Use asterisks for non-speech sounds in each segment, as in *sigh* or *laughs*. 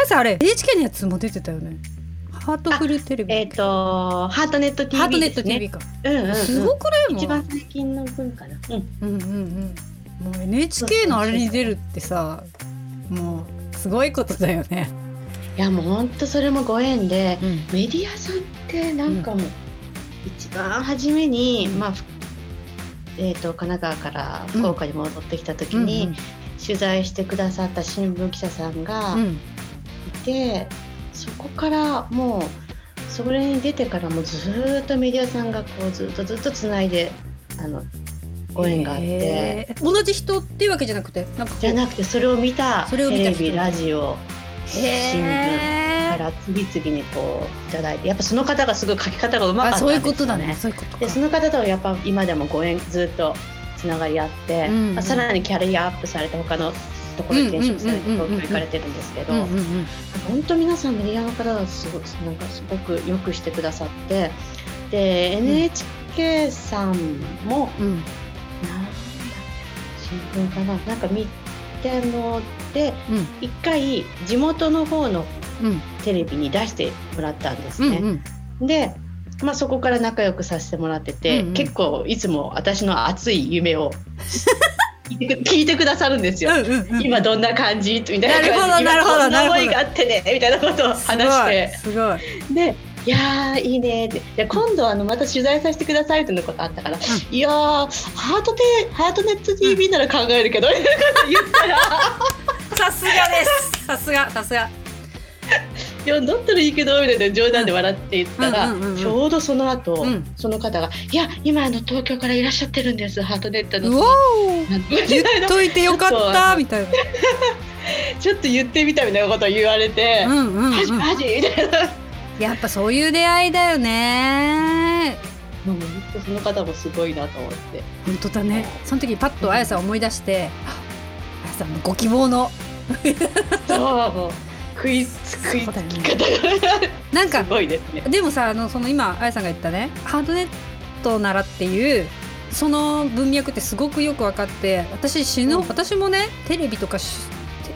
やさんあれ NHK のやつも出てたよね。ハートフルテレビえっ、とハートネット TV ハートネット TV か、うんうんうん、すごくない？もん一番最近の分かな。うん。うんうんうん。もう NHK のあれに出るってさもうすごいことだよね、いやもう本当それもご縁で、うん。メディアさんってなんかもう、一番初めに、うん。まあふえっ、と神奈川から福岡に戻ってきた時に、取材してくださった新聞記者さんがうて、そこからもうそれに出てからもずーっとメディアさんがこうずっとずっとつないであのご縁があって。同じ人っていうわけじゃなくてなんかじゃなくてそれを見たテレビラジオ新聞から次々にこういただいてやっぱその方がすごい書き方がうまかったんですよ、ね、あそういうことだね。そういうことか。でその方とはやっぱ今でもご縁ずっとつながりあって、うんうん。まあさらにキャリアアップされて他のところに転職されて東京行かれてるんですけど本当皆さんメディアの方がすごくなんかすごくよくしてくださってで NHK さんも、うん。なんだ新聞かな？なんか見てのでうん。一回地元の方のうん。テレビに出してもらったんですうんね。うん。で、まあ、そこから仲良くさせてもらってて、うんうん。結構いつも私の熱い夢を聞いてくださるんですよ。うんうんうん。今どんな感じ？みたいな感じ。なるほどなるほどななるほど。思いがあってね。みたいなことを話して。すごいすで「いやーいいね」ってで今度あのまた取材させてくださいっていうことあったから「いやーハートテハートネット TV なら考えるけど」みたいなこと言ったら。*laughs* さすがです。さすがさすが *laughs* いやだったらいいけどみたいな冗談で笑って言ったら、ちょうどその後、うん。その方が「いや今あの東京からいらっしゃってるんですハートネットの」うおー。なんみたいなといてよかったみたいな。ちょっと言ってみたみたいなことを言われてう、んうんうん。マジマジみたいな。やっぱそういう出会いだよね。もう本当その方もすごいなと思って。本当だね。その時パッとあやさん思い出してああやさんのご希望の。そう食いつ食いつそうだよねき方がなんかすごいですね。でもさあのその今あやさんが言ったねハードネットならっていうその文脈ってすごくよく分かって私死ぬ、うん私もねテレビとかし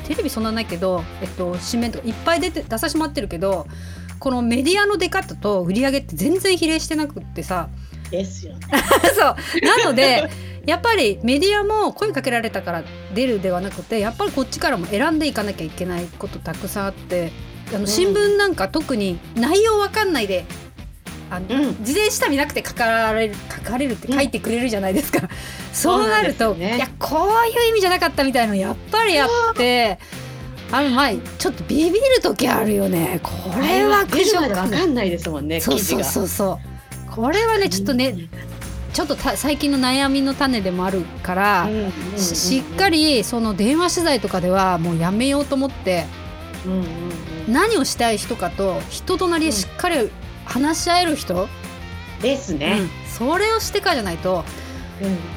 テテレビそんなないけど、えっと、紙面とかいっぱい出て出させてもらってるけどこのメディアの出方と売り上げって全然比例してなくってさですよね。*laughs* そうなので *laughs* やっぱりメディアも声かけられたから出るではなくてやっぱりこっちからも選んでいかなきゃいけないことたくさんあってあの新聞なんか特に内容わかんないで。あのうん。事前下見なくて書かれる書かれるって書いてくれるじゃないですか、そうなるとそうなんですよねいやこういう意味じゃなかったみたいのやっぱりあってあの前ちょっとビビる時あるよね。これは出るまでわ苦情かんないですもんね。そうそうそうそう。これはねちょっとねちょっとた最近の悩みの種でもあるから、うんうんうんうん。ししっかりその電話取材とかではもうやめようと思ってうんうんうん。何をしたい人かと人となりしっかり話し合える人、ですね。うん。それをしてからじゃないと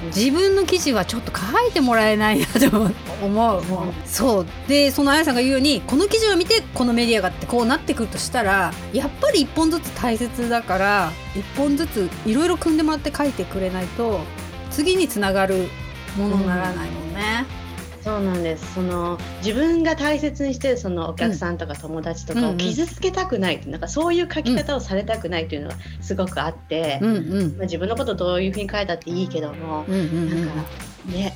自分の記事はちょっと書いてもらえないなと思う。う。そう。でそのあやさんが言うようにこの記事を見てこのメディアがってこうなってくるとしたらやっぱり一本ずつ大切だから一本ずついろいろ組んでもらって書いてくれないと次につながるものにならないもんね。そうなんです。その自分が大切にしてるそのお客さんとか友達とかをうんうん。傷つけたくないって、なんかそういう書き方をされたくないっていうのがすごくあって、うんうん。まあ、自分のことどういうふうに書いたっていいけども、うんうんなんかね、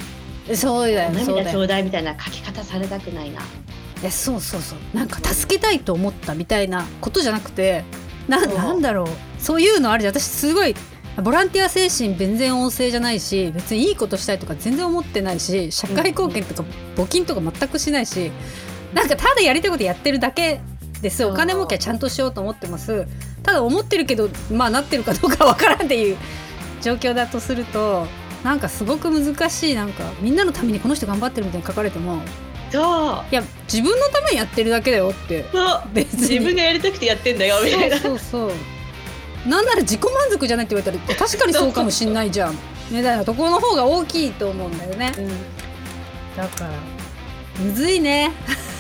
うん、そうだよ涙ちょだようだいみたいな書き方されたくないな。いやそうそうそう。なんか助けたいと思ったみたいなことじゃなくてななんだろう。そういうのあるじゃん。私すごいボランティア精神全然旺盛じゃないし別にいいことしたいとか全然思ってないし社会貢献とか募金とか全くしないしなんかただやりたいことやってるだけです。お金儲けはちゃんとしようと思ってます。ただ思ってるけどまあなってるかどうかわからんっていう状況だとするとなんかすごく難しい。なんかみんなのためにこの人頑張ってるみたいに書かれてもそう。いや自分のためにやってるだけだよって。別に。自分がやりたくてやってんだよみたいな。そうそうそうなんなら自己満足じゃないって言われたら確かにそうかもしんないじゃん。みたいなところの方が大きいと思うんだよね。うん。だから。むずいね。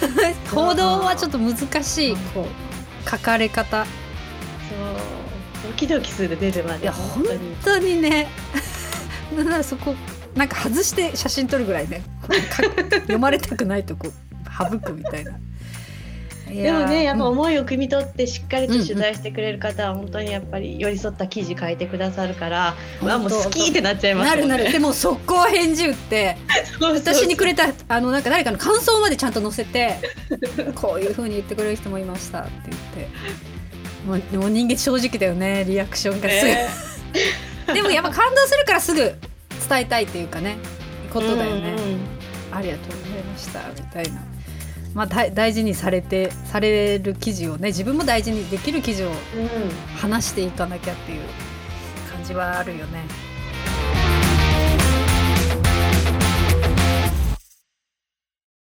*laughs* 報道はちょっと難しい。こう書かれ方。そう。ドキドキする出るまでいや本当に。ね。*laughs* なんならそこなんか外して写真撮るぐらいね。*laughs* 読まれたくないとこ省くみたいな。いでもねやっぱ思いを汲み取ってしっかりと取材してくれる方は本当にやっぱり寄り添った記事書いてくださるから、まあもう好きってなっちゃいますね。るなる。でも速攻返事打って *laughs* 私にくれたあのなんか誰かの感想までちゃんと載せてこういう風に言ってくれる人もいましたって言って。もう人間正直だよねリアクションがすぐ、ね *laughs* でもやっぱ感動するからすぐ伝えたいっていうかねことだよね、うんうん。ありがとうございましたみたいな。まあ、大大事にされてされる記事をね自分も大事にできる記事をうん話していかなきゃっていう感じはあるよね。